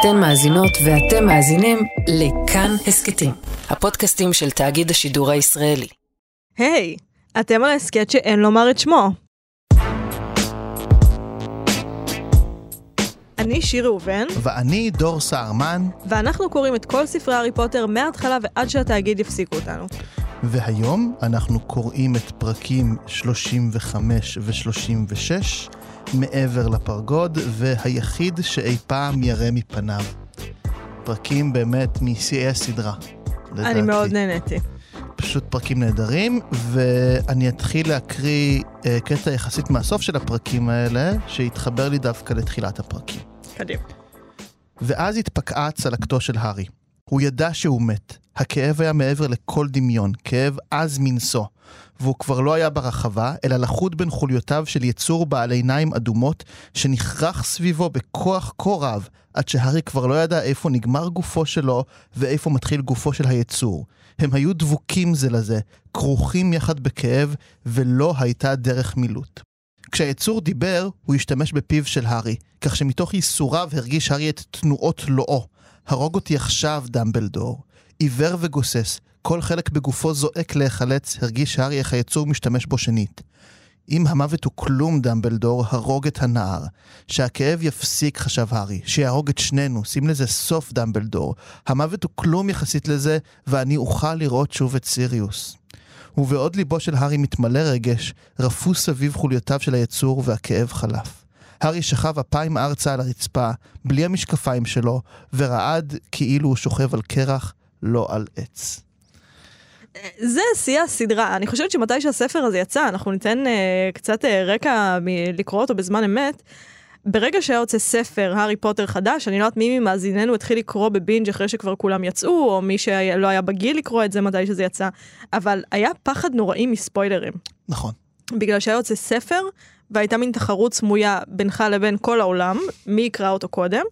אתן מאזינות ואתם מאזינים לכאן הסכתים, הפודקאסטים של תאגיד השידור הישראלי. היי, hey, אתם על ההסכת שאין לומר את שמו. אני שיר ראובן. ואני דור סהרמן. ואנחנו קוראים את כל ספרי הארי פוטר מההתחלה ועד שהתאגיד יפסיקו אותנו. והיום אנחנו קוראים את פרקים 35 ו-36, מעבר לפרגוד, והיחיד שאי פעם ירא מפניו. פרקים באמת משיאי הסדרה, לדעתי. אני מאוד נהניתי. פשוט פרקים נהדרים, ואני אתחיל להקריא uh, קטע יחסית מהסוף של הפרקים האלה, שהתחבר לי דווקא לתחילת הפרקים. קדימה. ואז התפקעה צלקתו של הארי. הוא ידע שהוא מת. הכאב היה מעבר לכל דמיון, כאב עז מנשוא. והוא כבר לא היה ברחבה, אלא לחוד בין חוליותיו של יצור בעל עיניים אדומות, שנכרך סביבו בכוח כה רב, עד שהארי כבר לא ידע איפה נגמר גופו שלו, ואיפה מתחיל גופו של היצור. הם היו דבוקים זה לזה, כרוכים יחד בכאב, ולא הייתה דרך מילוט. כשהיצור דיבר, הוא השתמש בפיו של הארי, כך שמתוך ייסוריו הרגיש הארי את תנועות לואו. הרוג אותי עכשיו, דמבלדור. עיוור וגוסס, כל חלק בגופו זועק להיחלץ, הרגיש הארי איך היצור משתמש בו שנית. אם המוות הוא כלום, דמבלדור, הרוג את הנער. שהכאב יפסיק, חשב הארי, שיהרוג את שנינו, שים לזה סוף, דמבלדור. המוות הוא כלום יחסית לזה, ואני אוכל לראות שוב את סיריוס. ובעוד ליבו של הארי מתמלא רגש, רפו סביב חוליותיו של היצור והכאב חלף. הארי שכב אפיים ארצה על הרצפה, בלי המשקפיים שלו, ורעד כאילו הוא שוכב על קרח, לא על עץ. זה שיא הסדרה. אני חושבת שמתי שהספר הזה יצא, אנחנו ניתן uh, קצת uh, רקע מלקרוא אותו בזמן אמת. ברגע שהיה יוצא ספר הארי פוטר חדש, אני לא יודעת מי ממאזיננו התחיל לקרוא בבינג' אחרי שכבר כולם יצאו, או מי שלא היה בגיל לקרוא את זה מתי שזה יצא, אבל היה פחד נוראי מספוילרים. נכון. בגלל שהיה יוצא ספר, והייתה מין תחרות סמויה בינך לבין כל העולם, מי יקרא אותו קודם.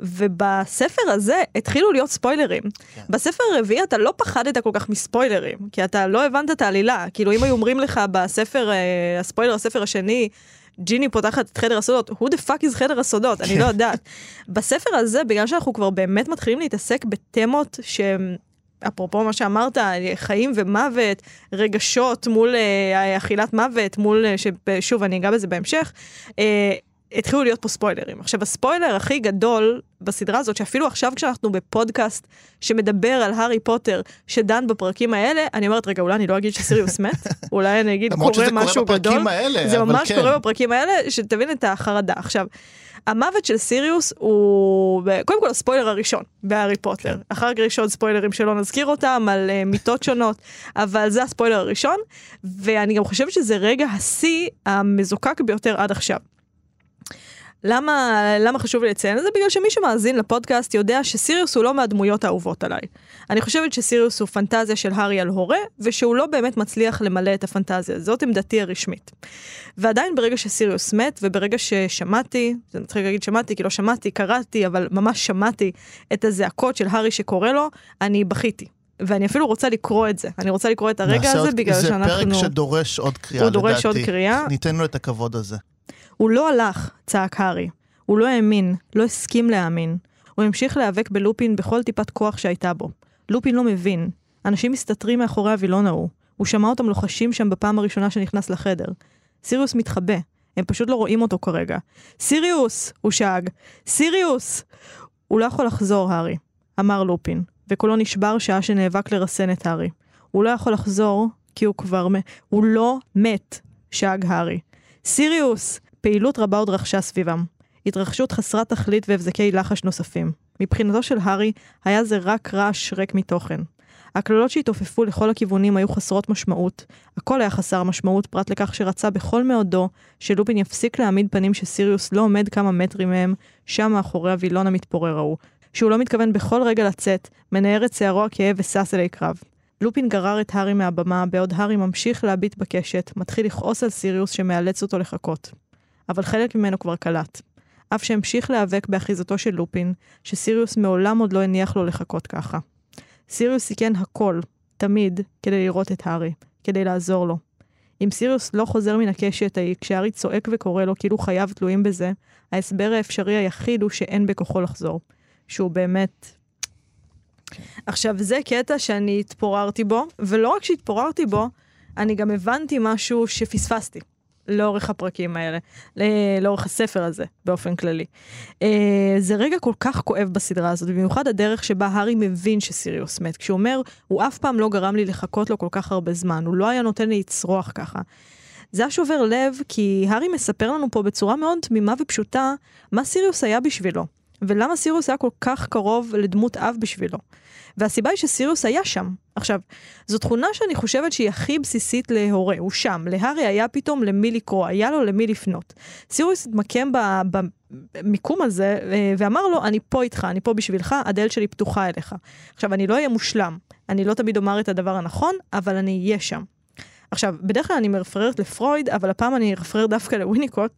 ובספר הזה התחילו להיות ספוילרים. כן. בספר הרביעי אתה לא פחדת כל כך מספוילרים, כי אתה לא הבנת את העלילה. כאילו אם היו אומרים לך בספר, אה, הספוילר, הספר השני, ג'יני פותחת את חדר הסודות, who the fuck is חדר הסודות, אני לא יודעת. בספר הזה, בגלל שאנחנו כבר באמת מתחילים להתעסק בתמות שהם... אפרופו מה שאמרת, חיים ומוות, רגשות מול אה, אכילת מוות, מול, אה, שוב, אני אגע בזה בהמשך, אה, התחילו להיות פה ספוילרים. עכשיו, הספוילר הכי גדול בסדרה הזאת, שאפילו עכשיו כשאנחנו בפודקאסט שמדבר על הארי פוטר, שדן בפרקים האלה, אני אומרת, רגע, אולי אני לא אגיד שסיריוס מת? אולי אני אגיד, קורה משהו גדול. האלה, זה ממש כן. קורה בפרקים האלה, שתבין את החרדה. עכשיו, המוות של סיריוס הוא קודם כל הספוילר הראשון בהארי פוטר. כן. אחר כך יש עוד ספוילרים שלא נזכיר אותם על uh, מיטות שונות, אבל זה הספוילר הראשון, ואני גם חושבת שזה רגע השיא המזוקק ביותר עד עכשיו. למה, למה חשוב לי לציין את זה? בגלל שמי שמאזין לפודקאסט יודע שסיריוס הוא לא מהדמויות האהובות עליי. אני חושבת שסיריוס הוא פנטזיה של הארי על הורה, ושהוא לא באמת מצליח למלא את הפנטזיה. זאת עמדתי הרשמית. ועדיין ברגע שסיריוס מת, וברגע ששמעתי, זה מצחיק להגיד שמעתי, כי לא שמעתי, קראתי, אבל ממש שמעתי את הזעקות של הארי שקורא לו, אני בכיתי. ואני אפילו רוצה לקרוא את זה. אני רוצה לקרוא את הרגע הזה עוד, בגלל זה שאנחנו... זה פרק שדורש עוד קריאה, לדעתי. הוא דורש עוד קריאה. ניתן לו את הכבוד הזה. הוא לא הלך, צעק הארי. הוא לא האמין, לא הסכים להאמין. הוא המשיך להיאבק בלופין בכל טיפת כוח שהייתה בו. לופין לא מבין. אנשים מסתתרים מאחורי הווילון ההוא. הוא שמע אותם לוחשים שם בפעם הראשונה שנכנס לחדר. סיריוס מתחבא. הם פשוט לא רואים אותו כרגע. סיריוס! הוא שאג. סיריוס! הוא לא יכול לחזור, הארי, אמר לופין, וקולו נשבר שעה שנאבק לרסן את הארי. הוא לא יכול לחזור, כי הוא כבר מת. הוא לא מת, שאג הארי. סיריוס! פעילות רבה עוד רכשה סביבם. התרחשות חסרת תכלית והבזקי לחש נוספים. מבחינתו של הארי, היה זה רק רעש ריק מתוכן. הקללות שהתעופפו לכל הכיוונים היו חסרות משמעות. הכל היה חסר משמעות פרט לכך שרצה בכל מאודו שלופין יפסיק להעמיד פנים שסיריוס לא עומד כמה מטרים מהם, שם מאחורי הווילון המתפורר ההוא. שהוא לא מתכוון בכל רגע לצאת, מנער את שערו הכאב ושש אלי קרב. לופין גרר את הארי מהבמה, בעוד הארי ממשיך להביט בקשת, מתחיל לכעוס על סיריוס שמאלץ אותו לחכות. אבל חלק ממנו כבר קלט. אף שהמשיך להיאבק באחיזתו של לופין, שסיריוס מעולם עוד לא הניח לו לחכות ככה. סיריוס סיכן הכל, תמיד, כדי לראות את הארי, כדי לעזור לו. אם סיריוס לא חוזר מן הקשת ההיא כשהארי צועק וקורא לו כאילו חייו תלויים בזה, ההסבר האפשרי היחיד הוא שאין בכוחו לחזור. שהוא באמת... עכשיו, זה קטע שאני התפוררתי בו, ולא רק שהתפוררתי בו, אני גם הבנתי משהו שפספסתי. לאורך הפרקים האלה, לאורך הספר הזה באופן כללי. אה, זה רגע כל כך כואב בסדרה הזאת, במיוחד הדרך שבה הארי מבין שסיריוס מת. כשהוא אומר, הוא אף פעם לא גרם לי לחכות לו כל כך הרבה זמן, הוא לא היה נותן לי לצרוח ככה. זה היה שובר לב, כי הארי מספר לנו פה בצורה מאוד תמימה ופשוטה, מה סיריוס היה בשבילו, ולמה סיריוס היה כל כך קרוב לדמות אב בשבילו. והסיבה היא שסיריוס היה שם. עכשיו, זו תכונה שאני חושבת שהיא הכי בסיסית להורה, הוא שם. להארי היה פתאום למי לקרוא, היה לו למי לפנות. סיריוס התמקם במיקום הזה אה, ואמר לו, אני פה איתך, אני פה בשבילך, הדלת שלי פתוחה אליך. עכשיו, אני לא אהיה מושלם, אני לא תמיד אומר את הדבר הנכון, אבל אני אהיה שם. עכשיו, בדרך כלל אני מרפררת לפרויד, אבל הפעם אני ארפרר דווקא לוויניקוט.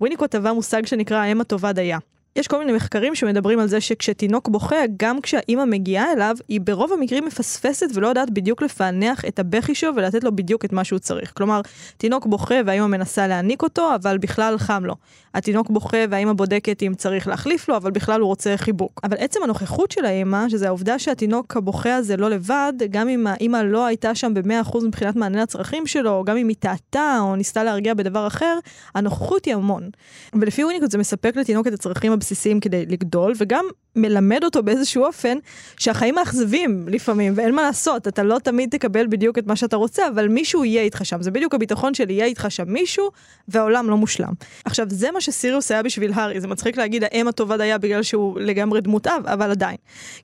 וויניקוט טבע מושג שנקרא האם הטובה דייה. יש כל מיני מחקרים שמדברים על זה שכשתינוק בוכה, גם כשהאימא מגיעה אליו, היא ברוב המקרים מפספסת ולא יודעת בדיוק לפענח את הבכי שלו ולתת לו בדיוק את מה שהוא צריך. כלומר, תינוק בוכה והאימא מנסה להעניק אותו, אבל בכלל חם לו. התינוק בוכה והאימא בודקת אם צריך להחליף לו, אבל בכלל הוא רוצה חיבוק. אבל עצם הנוכחות של האימא, שזה העובדה שהתינוק הבוכה הזה לא לבד, גם אם האימא לא הייתה שם ב-100% מבחינת מענה לצרכים שלו, או גם אם היא טעתה או ניסתה להרגיע בדבר אחר, הנוכחות היא המון. ולפי וויניקוט זה מספק לתינוק את הצרכים הבסיסיים כדי לגדול, וגם מלמד אותו באיזשהו אופן שהחיים מאכזבים לפעמים, ואין מה לעשות, אתה לא תמיד תקבל בדיוק את מה שאתה רוצה, אבל מישהו יהיה איתך שם. זה בדיוק הביטחון של יהיה איתך שם מישהו, והעולם לא מושלם. עכשיו, זה מה שסיריוס היה בשביל הארי, זה מצחיק להגיד האם הטובה היה בגלל שהוא לגמרי דמות אב, אבל עדיין.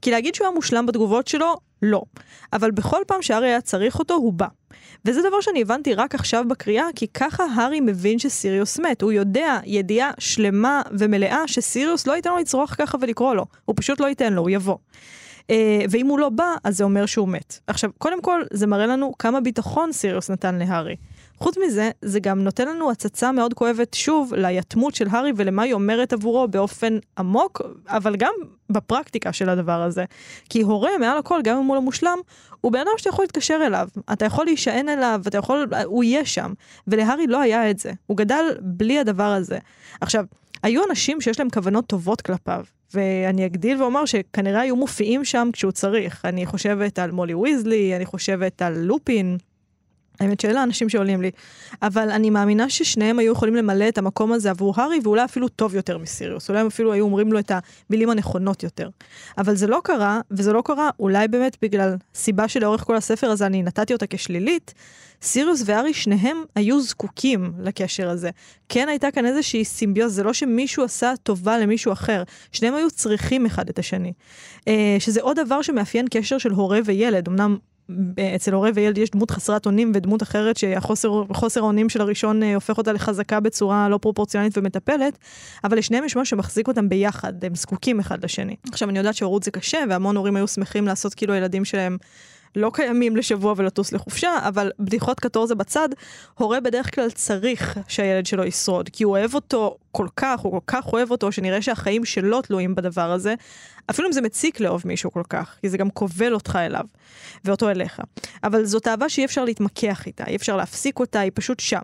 כי להגיד שהוא היה מושלם בתגובות שלו, לא. אבל בכל פעם שהארי היה צריך אותו, הוא בא. וזה דבר שאני הבנתי רק עכשיו בקריאה, כי ככה הארי מבין שסיריוס מת. הוא יודע ידיעה שלמה ומלאה שסיריוס לא ייתן לו לצרוח ככה ולקרוא לו. הוא פשוט לא ייתן לו, הוא יבוא. Uh, ואם הוא לא בא, אז זה אומר שהוא מת. עכשיו, קודם כל, זה מראה לנו כמה ביטחון סיריוס נתן להארי. חוץ מזה, זה גם נותן לנו הצצה מאוד כואבת, שוב, ליתמות של הארי ולמה היא אומרת עבורו באופן עמוק, אבל גם בפרקטיקה של הדבר הזה. כי הורה, מעל הכל, גם אם הוא לא מושלם, הוא בן אדם שאתה יכול להתקשר אליו, אתה יכול להישען אליו, אתה יכול, הוא יהיה שם. ולהארי לא היה את זה, הוא גדל בלי הדבר הזה. עכשיו, היו אנשים שיש להם כוונות טובות כלפיו, ואני אגדיל ואומר שכנראה היו מופיעים שם כשהוא צריך. אני חושבת על מולי ויזלי, אני חושבת על לופין. האמת שאלה האנשים שעולים לי. אבל אני מאמינה ששניהם היו יכולים למלא את המקום הזה עבור הארי, ואולי אפילו טוב יותר מסיריוס. אולי הם אפילו היו אומרים לו את המילים הנכונות יותר. אבל זה לא קרה, וזה לא קרה אולי באמת בגלל סיבה שלאורך כל הספר הזה אני נתתי אותה כשלילית. סיריוס והארי שניהם היו זקוקים לקשר הזה. כן הייתה כאן איזושהי סימביוז, זה לא שמישהו עשה טובה למישהו אחר, שניהם היו צריכים אחד את השני. אה, שזה עוד דבר שמאפיין קשר של הורה וילד, אמנם אצל הורה וילד יש דמות חסרת אונים ודמות אחרת שהחוסר האונים של הראשון אה, הופך אותה לחזקה בצורה לא פרופורציונלית ומטפלת, אבל לשניהם יש משהו שמחזיק אותם ביחד, הם זקוקים אחד לשני. עכשיו אני יודעת שהורות זה קשה והמון הורים היו שמחים לעשות כאילו הילדים שלהם לא קיימים לשבוע ולטוס לחופשה, אבל בדיחות קטור זה בצד, הורה בדרך כלל צריך שהילד שלו ישרוד, כי הוא אוהב אותו כל כך, הוא כל כך אוהב אותו, שנראה שהחיים שלו תלויים בדבר הזה, אפילו אם זה מציק לאהוב מישהו כל כך, כי זה גם כובל אותך אליו, ואותו אליך. אבל זאת אהבה שאי אפשר להתמקח איתה, אי אפשר להפסיק אותה, היא פשוט שם.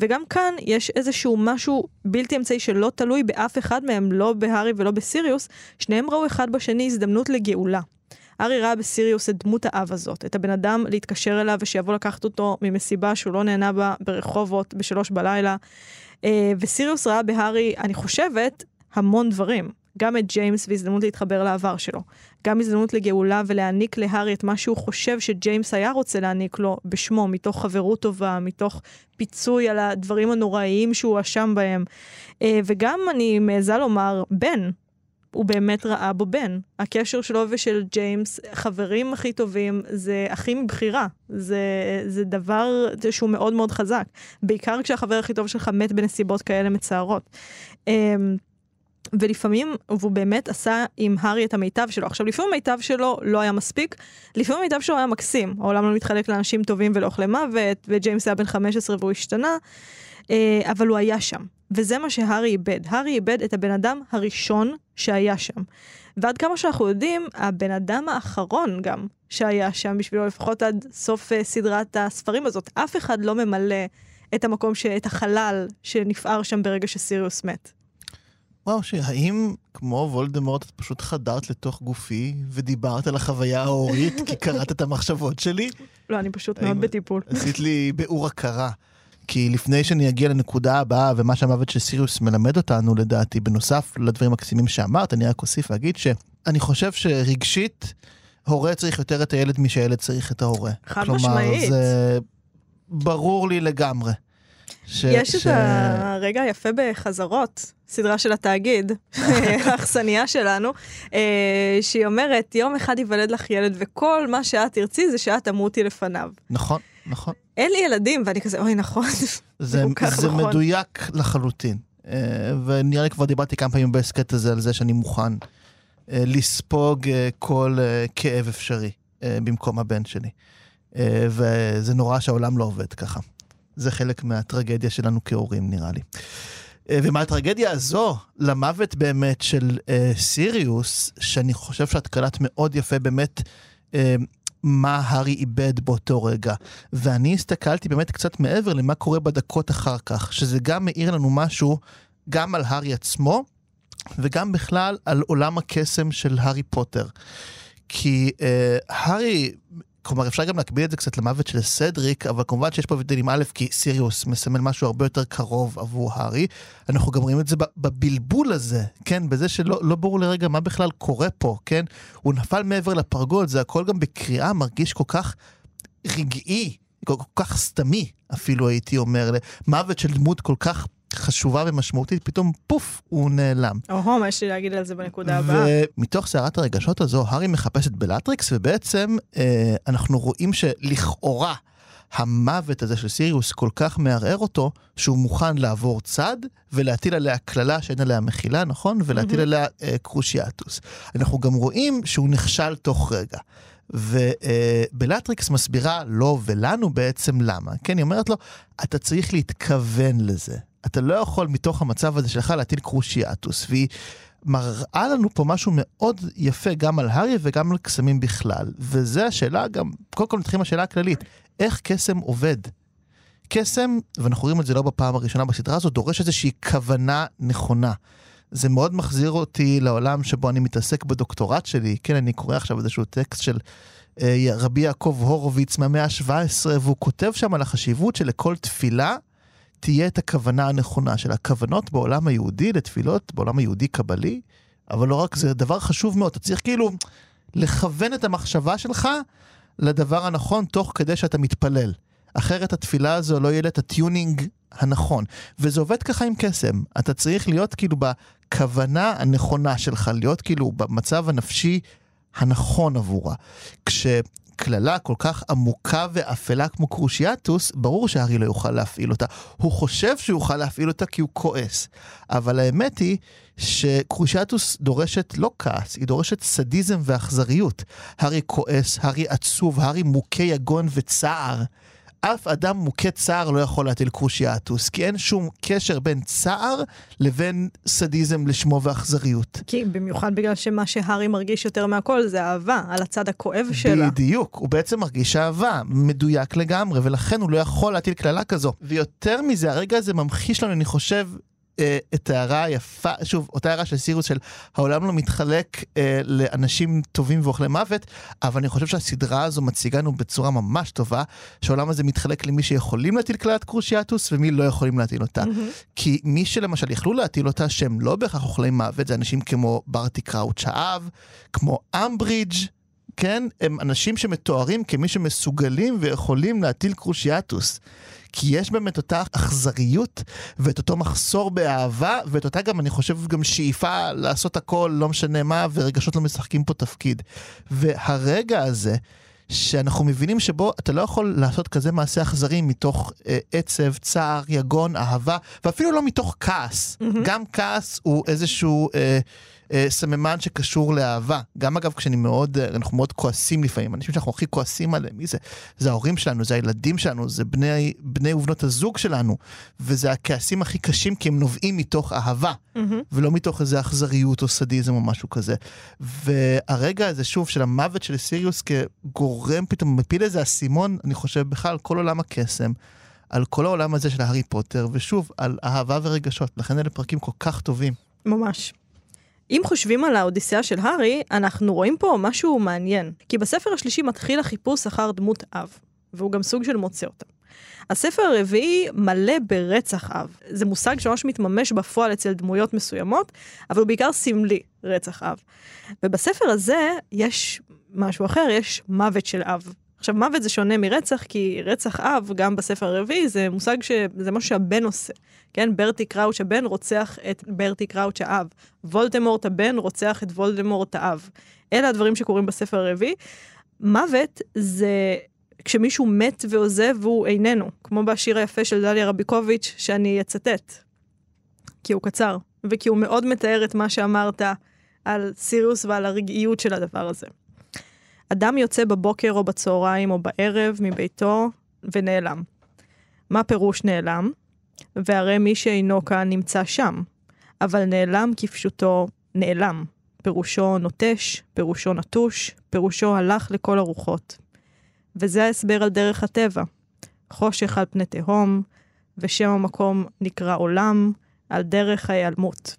וגם כאן יש איזשהו משהו בלתי אמצעי שלא תלוי באף אחד מהם, לא בהארי ולא בסיריוס, שניהם ראו אחד בשני הזדמנות לגאולה. ארי ראה בסיריוס את דמות האב הזאת, את הבן אדם להתקשר אליו ושיבוא לקחת אותו ממסיבה שהוא לא נהנה בה ברחובות בשלוש בלילה. אה, וסיריוס ראה בהארי, אני חושבת, המון דברים. גם את ג'יימס והזדמנות להתחבר לעבר שלו. גם הזדמנות לגאולה ולהעניק להארי את מה שהוא חושב שג'יימס היה רוצה להעניק לו בשמו, מתוך חברות טובה, מתוך פיצוי על הדברים הנוראיים שהוא הואשם בהם. אה, וגם אני מעיזה לומר, בן, הוא באמת ראה בו בן. הקשר שלו ושל ג'יימס, חברים הכי טובים, זה אחים מבחירה. זה, זה דבר שהוא מאוד מאוד חזק. בעיקר כשהחבר הכי טוב שלך מת בנסיבות כאלה מצערות. אמ, ולפעמים, והוא באמת עשה עם הארי את המיטב שלו. עכשיו, לפעמים המיטב שלו לא היה מספיק, לפעמים המיטב שלו היה מקסים. העולם לא מתחלק לאנשים טובים ולאוכלי מוות, וג'יימס היה בן 15 והוא השתנה, אה, אבל הוא היה שם. וזה מה שהארי איבד. הארי איבד את הבן אדם הראשון שהיה שם. ועד כמה שאנחנו יודעים, הבן אדם האחרון גם שהיה שם בשבילו, לפחות עד סוף uh, סדרת הספרים הזאת, אף אחד לא ממלא את המקום, ש... את החלל שנפער שם ברגע שסיריוס מת. וואו, שהאם כמו וולדמורט את פשוט חדרת לתוך גופי ודיברת על החוויה ההורית כי קראת את המחשבות שלי? לא, אני פשוט מאוד בטיפול. עשית לי ביאור הכרה. כי לפני שאני אגיע לנקודה הבאה, ומה שהמוות של סיריוס מלמד אותנו לדעתי, בנוסף לדברים המקסימים שאמרת, אני רק אוסיף ואגיד שאני חושב שרגשית, הורה צריך יותר את הילד משהילד צריך את ההורה. חד כלומר, משמעית. זה ברור לי לגמרי. ש, יש ש... את הרגע היפה בחזרות, סדרה של התאגיד, האכסניה שלנו, אה, שהיא אומרת, יום אחד ייוולד לך ילד, וכל מה שאת תרצי זה שאת תמותי לפניו. נכון, נכון. אין לי ילדים, ואני כזה, אוי, נכון. זה, כך זה נכון. מדויק לחלוטין. אה, ונראה לי כבר דיברתי כמה פעמים בהסכת הזה על זה שאני מוכן אה, לספוג אה, כל כאב אפשרי במקום הבן שלי. וזה נורא שהעולם לא עובד ככה. זה חלק מהטרגדיה שלנו כהורים, נראה לי. ומהטרגדיה הזו למוות באמת של סיריוס, שאני חושב שאת קלט מאוד יפה באמת מה הארי איבד באותו רגע. ואני הסתכלתי באמת קצת מעבר למה קורה בדקות אחר כך, שזה גם מאיר לנו משהו גם על הארי עצמו, וגם בכלל על עולם הקסם של הארי פוטר. כי אה, הארי, כלומר אפשר גם להקביל את זה קצת למוות של סדריק, אבל כמובן שיש פה הבדלים א', כי סיריוס מסמל משהו הרבה יותר קרוב עבור הארי. אנחנו גם רואים את זה בבלבול הזה, כן? בזה שלא לא ברור לרגע מה בכלל קורה פה, כן? הוא נפל מעבר לפרגוד, זה הכל גם בקריאה מרגיש כל כך רגעי, כל, כל כך סתמי אפילו הייתי אומר, למוות של דמות כל כך חשובה ומשמעותית, פתאום פוף, הוא נעלם. או-הו, מה יש לי להגיד על זה בנקודה הבאה? ומתוך סערת הרגשות הזו, הארי מחפש את בלטריקס, ובעצם אה, אנחנו רואים שלכאורה המוות הזה של סיריוס כל כך מערער אותו, שהוא מוכן לעבור צד ולהטיל עליה קללה שאין עליה מחילה, נכון? ולהטיל מהמם. עליה אה, קרושיאטוס. אנחנו גם רואים שהוא נכשל תוך רגע. ובלטריקס מסבירה לו ולנו בעצם למה. כן, היא אומרת לו, אתה צריך להתכוון לזה. אתה לא יכול מתוך המצב הזה שלך להטיל קרושיאטוס. והיא מראה לנו פה משהו מאוד יפה גם על הארי וגם על קסמים בכלל. וזה השאלה גם, קודם כל נתחיל עם השאלה הכללית, איך קסם עובד? קסם, ואנחנו רואים את זה לא בפעם הראשונה בסדרה הזאת, דורש איזושהי כוונה נכונה. זה מאוד מחזיר אותי לעולם שבו אני מתעסק בדוקטורט שלי. כן, אני קורא עכשיו איזשהו טקסט של אה, רבי יעקב הורוביץ מהמאה ה-17, והוא כותב שם על החשיבות שלכל תפילה תהיה את הכוונה הנכונה של הכוונות בעולם היהודי לתפילות, בעולם היהודי קבלי, אבל לא רק זה, דבר חשוב מאוד, אתה צריך כאילו לכוון את המחשבה שלך לדבר הנכון תוך כדי שאתה מתפלל. אחרת התפילה הזו לא יהיה לה את הטיונינג הנכון. וזה עובד ככה עם קסם. אתה צריך להיות כאילו בכוונה הנכונה שלך, להיות כאילו במצב הנפשי הנכון עבורה. כשקללה כל כך עמוקה ואפלה כמו קרושיאטוס, ברור שהארי לא יוכל להפעיל אותה. הוא חושב שהוא יוכל להפעיל אותה כי הוא כועס. אבל האמת היא שקרושיאטוס דורשת לא כעס, היא דורשת סדיזם ואכזריות. הארי כועס, הארי עצוב, הארי מוכה יגון וצער. אף אדם מוכה צער לא יכול להטיל קרושיאטוס, כי אין שום קשר בין צער לבין סדיזם לשמו ואכזריות. כי במיוחד בגלל שמה שהארי מרגיש יותר מהכל זה אהבה, על הצד הכואב שלה. בדיוק, הוא בעצם מרגיש אהבה, מדויק לגמרי, ולכן הוא לא יכול להטיל קללה כזו. ויותר מזה, הרגע הזה ממחיש לנו, אני חושב, אה, את ההערה היפה, שוב, אותה הערה של סירוס של העולם לא מתחלק אה, לאנשים טובים ואוכלי מוות, אבל אני חושב שהסדרה הזו מציגה לנו בצורה ממש טובה, שהעולם הזה מתחלק למי שיכולים להטיל קללת קרושיאטוס ומי לא יכולים להטיל אותה. מהמם. כי מי שלמשל יכלו להטיל אותה, שהם לא בהכרח אוכלי מוות, זה אנשים כמו ברטי קראוץ' האב, כמו אמברידג', כן? הם אנשים שמתוארים כמי שמסוגלים ויכולים להטיל קרושיאטוס. כי יש באמת אותה אכזריות ואת אותו מחסור באהבה ואת אותה גם, אני חושב, גם שאיפה לעשות הכל, לא משנה מה, ורגשות לא משחקים פה תפקיד. והרגע הזה, שאנחנו מבינים שבו אתה לא יכול לעשות כזה מעשה אכזרי מתוך אה, עצב, צער, יגון, אהבה, ואפילו לא מתוך כעס. מהמם. גם כעס הוא איזשהו אה, סממן שקשור לאהבה. גם אגב, כשאני מאוד, אה, אנחנו מאוד כועסים לפעמים, אנשים שאנחנו הכי כועסים עליהם, מי זה? זה ההורים שלנו, זה הילדים שלנו, זה בני, בני ובנות הזוג שלנו, וזה הכעסים הכי קשים כי הם נובעים מתוך אהבה. מהמם. ולא מתוך איזה אכזריות או סדיזם או משהו כזה. והרגע הזה, שוב, של המוות של סיריוס כגורם, פתאום מפיל איזה אסימון, אני חושב, בכלל, על כל עולם הקסם, על כל העולם הזה של הארי פוטר, ושוב, על אהבה ורגשות. לכן אלה פרקים כל כך טובים. ממש. אם חושבים על האודיסאה של הארי, אנחנו רואים פה משהו מעניין. כי בספר השלישי מתחיל החיפוש אחר דמות אב, והוא גם סוג של מוצא אותה. הספר הרביעי מלא ברצח אב. זה מושג שממש מתממש בפועל אצל דמויות מסוימות, אבל הוא בעיקר סמלי, רצח אב. ובספר הזה יש משהו אחר, יש מוות של אב. עכשיו, מוות זה שונה מרצח, כי רצח אב, גם בספר הרביעי, זה מושג שזה משהו שהבן עושה. כן, ברטי קראוץ' הבן רוצח את ברטי קראוץ' האב. וולדמורט הבן רוצח את וולדמורט האב. אלה הדברים שקורים בספר הרביעי. מוות זה כשמישהו מת ועוזב והוא איננו, כמו בשיר היפה של דליה רביקוביץ', שאני אצטט. כי הוא קצר, וכי הוא מאוד מתאר את מה שאמרת על סיריוס ועל הרגעיות של הדבר הזה. אדם יוצא בבוקר או בצהריים או בערב מביתו ונעלם. מה פירוש נעלם? והרי מי שאינו כאן נמצא שם, אבל נעלם כפשוטו נעלם. פירושו נוטש, פירושו נטוש, פירושו הלך לכל הרוחות. וזה ההסבר על דרך הטבע. חושך על פני תהום, ושם המקום נקרא עולם, על דרך ההיעלמות.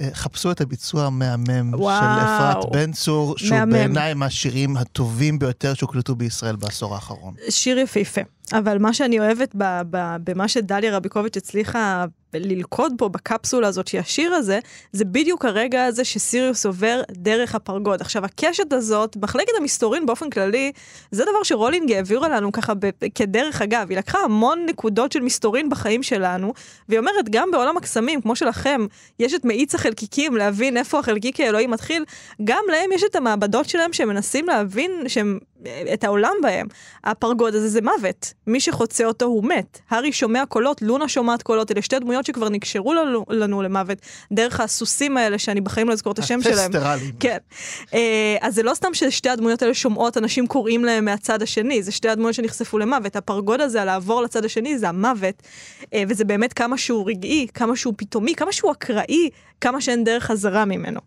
אה, חפשו את הביצוע המהמם. של אפרת בן צור, שהוא. בעיניי מהשירים הטובים ביותר שהוקלטו בישראל בעשור האחרון. שיר יפהפה. אבל מה שאני אוהבת ב- ב- במה שדליה רביקוביץ' הצליחה ללכוד פה בקפסולה הזאת שהיא השיר הזה, זה בדיוק הרגע הזה שסיריוס עובר דרך הפרגוד. עכשיו, הקשת הזאת, מחלקת המסתורין באופן כללי, זה דבר שרולינג העבירה לנו ככה ב- כדרך אגב. היא לקחה המון נקודות של מסתורין בחיים שלנו, והיא אומרת, גם בעולם הקסמים, כמו שלכם, יש את מאיץ החלקיקים להבין איפה החלקיק האלוהי מתחיל, גם להם יש את המעבדות שלהם שהם מנסים להבין שהם, את העולם בהם. הפרגוד הזה זה מוות. מי שחוצה אותו הוא מת. הארי שומע קולות, לונה שומעת קולות, אלה שתי דמויות שכבר נקשרו לנו, לנו למוות, דרך הסוסים האלה שאני בחיים לא אזכור את השם שלהם. הפסטרלים. כן. אה, אז זה לא סתם ששתי הדמויות האלה שומעות, אנשים קוראים להם מהצד השני, זה שתי הדמויות שנחשפו למוות. הפרגוד הזה, על לעבור לצד השני, זה המוות, אה, וזה באמת כמה שהוא רגעי, כמה שהוא פתאומי, כמה שהוא אקראי, כמה שאין דרך חזרה ממנו.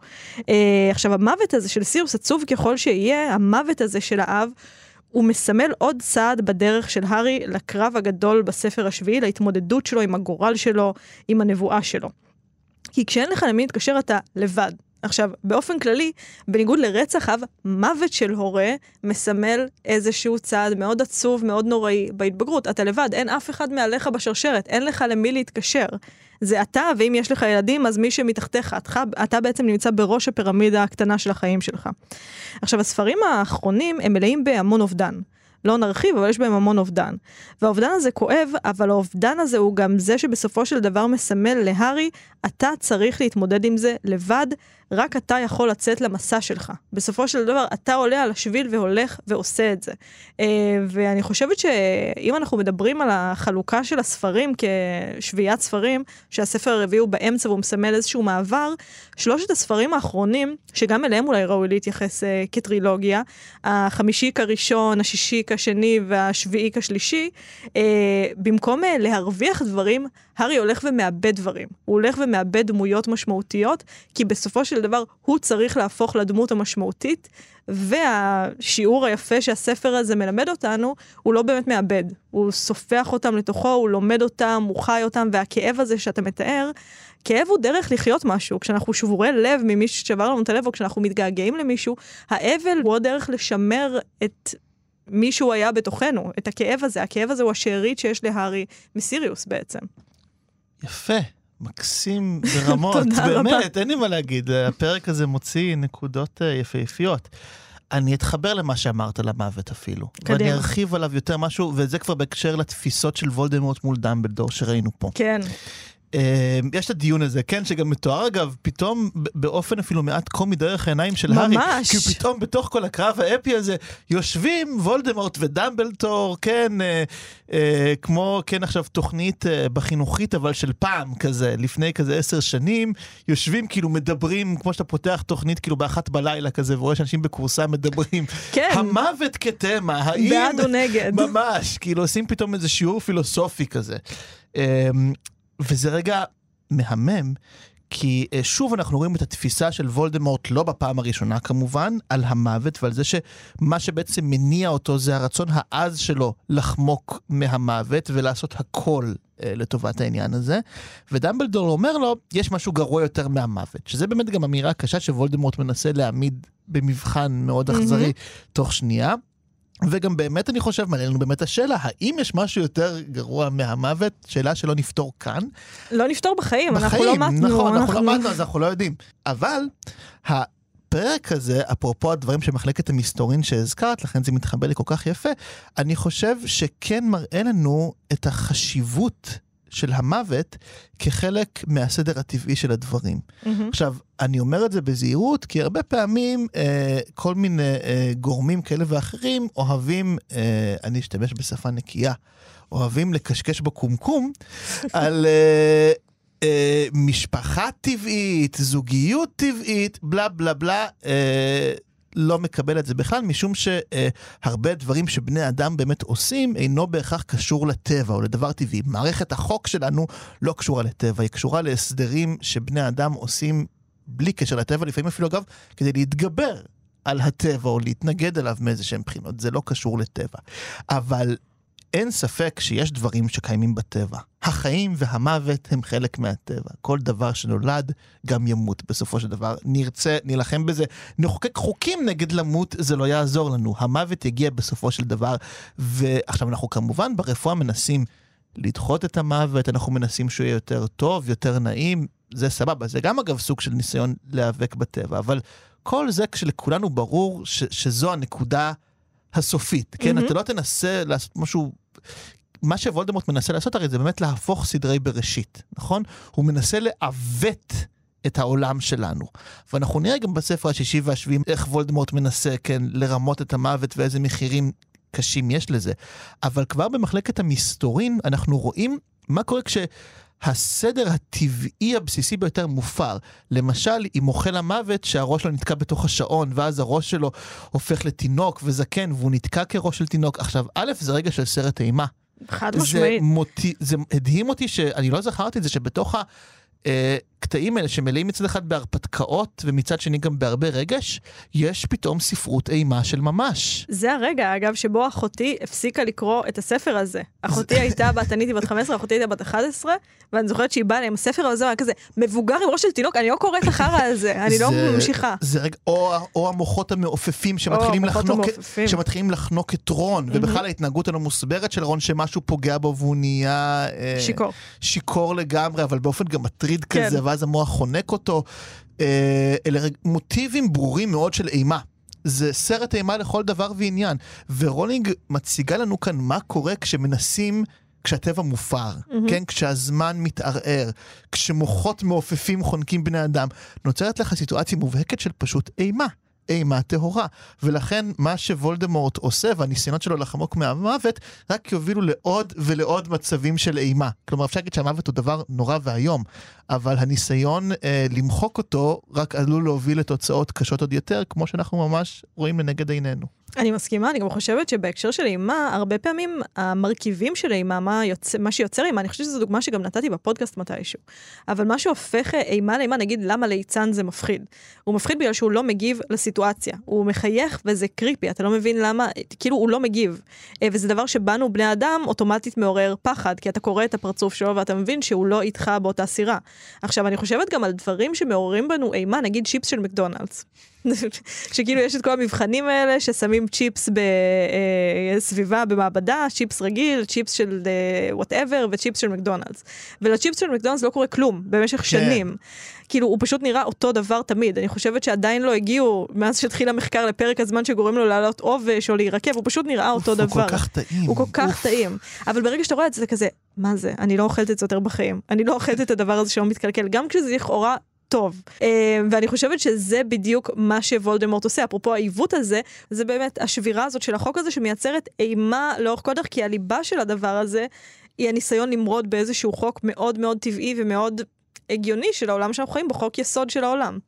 אה, עכשיו, המוות הזה של סיריוס, עצוב ככל שיהיה, המוות הזה של האב, הוא מסמל עוד צעד בדרך של הארי לקרב הגדול בספר השביעי, להתמודדות שלו עם הגורל שלו, עם הנבואה שלו. כי כשאין לך למי להתקשר אתה לבד. עכשיו, באופן כללי, בניגוד לרצח אב, מוות של הורה מסמל איזשהו צעד מאוד עצוב, מאוד נוראי בהתבגרות. אתה לבד, אין אף אחד מעליך בשרשרת, אין לך למי להתקשר. זה אתה, ואם יש לך ילדים, אז מי שמתחתיך, אתה, אתה בעצם נמצא בראש הפירמידה הקטנה של החיים שלך. עכשיו, הספרים האחרונים הם מלאים בהמון אובדן. לא נרחיב, אבל יש בהם המון אובדן. והאובדן הזה כואב, אבל האובדן הזה הוא גם זה שבסופו של דבר מסמל להארי, אתה צריך להתמודד עם זה לבד, רק אתה יכול לצאת למסע שלך. בסופו של דבר, אתה עולה על השביל והולך ועושה את זה. אה, ואני חושבת שאם אנחנו מדברים על החלוקה של הספרים כשביעיית ספרים, שהספר הרביעי הוא באמצע והוא מסמל איזשהו מעבר, שלושת הספרים האחרונים, שגם אליהם אולי ראוי להתייחס אה, כטרילוגיה, החמישי כראשון, השישי כשני והשביעי כשלישי, אה, במקום להרוויח דברים, הארי הולך ומאבד דברים. הוא הולך ומאבד דמויות משמעותיות, כי בסופו של דבר הוא צריך להפוך לדמות המשמעותית, והשיעור היפה שהספר הזה מלמד אותנו, הוא לא באמת מאבד. הוא סופח אותם לתוכו, הוא לומד אותם, הוא חי אותם, והכאב הזה שאתה מתאר, כאב הוא דרך לחיות משהו. כשאנחנו שבורי לב ממישהו ששבר לנו את הלב, או כשאנחנו מתגעגעים למישהו, האבל הוא עוד דרך לשמר את מי שהוא היה בתוכנו, את הכאב הזה. הכאב הזה הוא השארית שיש להארי מסיריוס בעצם. יפה, מקסים ברמות. באמת, אין לי מה להגיד, הפרק הזה מוציא נקודות אה, יפהפיות. אני אתחבר למה שאמרת על המוות אפילו. קדימה. ואני ארחיב עליו יותר משהו, וזה כבר בהקשר לתפיסות של וולדמורט מול דמבלדור שראינו פה. כן. אה, יש את הדיון הזה, כן, שגם מתואר אגב, פתאום באופן אפילו מעט קומי דרך העיניים של הארי. ממש. כי פתאום בתוך כל הקרב האפי הזה, יושבים וולדמורט ודמבלדור, כן, אה, אה, כמו, כן עכשיו תוכנית אה, בחינוכית, אבל של פעם כזה, לפני כזה עשר שנים, יושבים כאילו מדברים, כמו שאתה פותח תוכנית כאילו באחת בלילה כזה, ורואה שאנשים בכורסה מדברים. כן. המוות כתמה, האם... בעד או נגד. ממש, כאילו עושים פתאום איזה שיעור פילוסופי כזה. אמ, וזה רגע מהמם, כי אה, שוב אנחנו רואים את התפיסה של וולדמורט, לא בפעם הראשונה כמובן, על המוות ועל זה שמה שבעצם מניע אותו זה הרצון העז שלו לחמוק מהמוות ולעשות הכל אה, לטובת העניין הזה. ודמבלדור אומר לו, יש משהו גרוע יותר מהמוות, שזה באמת גם אמירה קשה שוולדמורט מנסה להעמיד במבחן מאוד אכזרי mm-hmm. תוך שנייה. וגם באמת אני חושב, מעניין לנו באמת השאלה, האם יש משהו יותר גרוע מהמוות? שאלה שלא נפתור כאן. לא נפתור בחיים, בחיים אנחנו לא מתנו. נכון, אנחנו, אנחנו לא מתנו, אז אנחנו לא יודעים. אבל, הפרק הזה, אפרופו הדברים של מחלקת המסתורין שהזכרת, לכן זה מתחבא לי כל כך יפה, אני חושב שכן מראה לנו את החשיבות של המוות כחלק מהסדר הטבעי של הדברים. Mm-hmm. עכשיו, אני אומר את זה בזהירות, כי הרבה פעמים אה, כל מיני אה, גורמים כאלה ואחרים אוהבים, אה, אני אשתמש בשפה נקייה, אוהבים לקשקש בקומקום על אה, אה, משפחה טבעית, זוגיות טבעית, בלה בלה בלה. אה, לא מקבל את זה בכלל, משום שהרבה דברים שבני אדם באמת עושים אינו בהכרח קשור לטבע או לדבר טבעי. מערכת החוק שלנו לא קשורה לטבע, היא קשורה להסדרים שבני אדם עושים בלי קשר לטבע, לפעמים אפילו אגב, כדי להתגבר על הטבע או להתנגד אליו מאיזה שהם בחינות, זה לא קשור לטבע. אבל אין ספק שיש דברים שקיימים בטבע. החיים והמוות הם חלק מהטבע. כל דבר שנולד גם ימות בסופו של דבר. נרצה, נילחם בזה, נחוקק חוקים נגד למות, זה לא יעזור לנו. המוות יגיע בסופו של דבר. ועכשיו אנחנו כמובן ברפואה מנסים לדחות את המוות, אנחנו מנסים שהוא יהיה יותר טוב, יותר נעים, זה סבבה. זה גם אגב סוג של ניסיון להיאבק בטבע, אבל כל זה כשלכולנו ברור ש- שזו הנקודה הסופית, כן? Mm-hmm. אתה לא תנסה לעשות משהו... מה שוולדמורט מנסה לעשות הרי זה באמת להפוך סדרי בראשית, נכון? הוא מנסה לעוות את העולם שלנו. ואנחנו נראה גם בספר השישי והשביעי איך וולדמורט מנסה, כן, לרמות את המוות ואיזה מחירים קשים יש לזה. אבל כבר במחלקת המסתורין אנחנו רואים מה קורה כש... הסדר הטבעי הבסיסי ביותר מופר. למשל, עם אוכל המוות שהראש שלו נתקע בתוך השעון, ואז הראש שלו הופך לתינוק וזקן, והוא נתקע כראש של תינוק. עכשיו, א', זה רגע של סרט אימה. חד משמעית. זה, מוטי, זה הדהים אותי שאני לא זכרתי את זה, שבתוך ה... הקטעים האלה שמלאים מצד אחד בהרפתקאות ומצד שני גם בהרבה רגש, יש פתאום ספרות אימה של ממש. זה הרגע, אגב, שבו אחותי הפסיקה לקרוא את הספר הזה. אחותי הייתה בת, אני הייתי בת 15, אחותי הייתה בת 11, ואני זוכרת שהיא באה עם הספר הזה, היה כזה, מבוגר עם ראש של תינוק, אני לא קוראת את החרא הזה, אני לא ממשיכה. זה רגע, או, או המוחות המעופפים שמתחילים, לחנוק, שמתחילים לחנוק את רון, ובכלל ההתנהגות הלא מוסברת של רון, שמשהו פוגע בו והוא נהיה... אה, שיכור. שיכור לגמרי, אבל באופן גם מטריד כן. כזה, ואז המוח חונק אותו. אה, אלה מוטיבים ברורים מאוד של אימה. זה סרט אימה לכל דבר ועניין. ורולינג מציגה לנו כאן מה קורה כשמנסים... כשהטבע מופר, mm-hmm. כן? כשהזמן מתערער, כשמוחות מעופפים חונקים בני אדם, נוצרת לך סיטואציה מובהקת של פשוט אימה. אימה טהורה. ולכן מה שוולדמורט עושה, והניסיונות שלו לחמוק מהמוות, רק יובילו לעוד ולעוד מצבים של אימה. כלומר, אפשר להגיד שהמוות הוא דבר נורא ואיום, אבל הניסיון אה, למחוק אותו רק עלול להוביל לתוצאות קשות עוד יותר, כמו שאנחנו ממש רואים לנגד עינינו. אני מסכימה, אני גם חושבת שבהקשר של אימה, הרבה פעמים המרכיבים של אימה, מה, יוצ... מה שיוצר אימה, אני חושבת שזו דוגמה שגם נתתי בפודקאסט מתישהו. אבל מה שהופך אימה לאימה, נגיד למה ליצן זה מפחיד. הוא מפחיד בגלל שהוא לא מגיב לסיטואציה. הוא מחייך וזה creepy, אתה לא מבין למה, כאילו הוא לא מגיב. אה, וזה דבר שבנו בני אדם אוטומטית מעורר פחד, כי אתה קורא את הפרצוף שלו ואתה מבין שהוא לא איתך באותה סירה. עכשיו, אני חושבת גם על דברים שמעוררים בנו אימה, נגיד צ'יפס של מקדונלדס. שכאילו יש את כל המבחנים האלה ששמים צ'יפס בסביבה, אה, במעבדה, צ'יפס רגיל, צ'יפס של whatever uh, וצ'יפס של מקדונלדס. ולצ'יפס של מקדונלדס לא קורה כלום במשך כן. שנים. כאילו הוא פשוט נראה אותו דבר תמיד. אני חושבת שעדיין לא הגיעו, מאז שהתחיל המחקר לפרק הזמן שגורם לו לעלות עובש או להירקב, הוא פשוט נראה אותו אוף, דבר. הוא כל כך טעים. הוא כל כך אוף. טעים. אבל ברגע שאתה רואה את זה, זה כזה, מה זה? אני לא אוכלת את זה יותר בחיים. אני לא אוכלת את הדבר הזה שלא מתקלקל. גם כשזה לכאורה טוב. אה, ואני חושבת שזה בדיוק מה שוולדמורט עושה. אפרופו העיוות הזה, זה באמת השבירה הזאת של החוק הזה שמייצרת אימה לאורך כל כי הליבה של הדבר הזה היא הניסיון למרוד באיזשהו חוק מאוד מאוד טבעי ומאוד הגיוני של העולם שאנחנו חיים בו, חוק יסוד של העולם.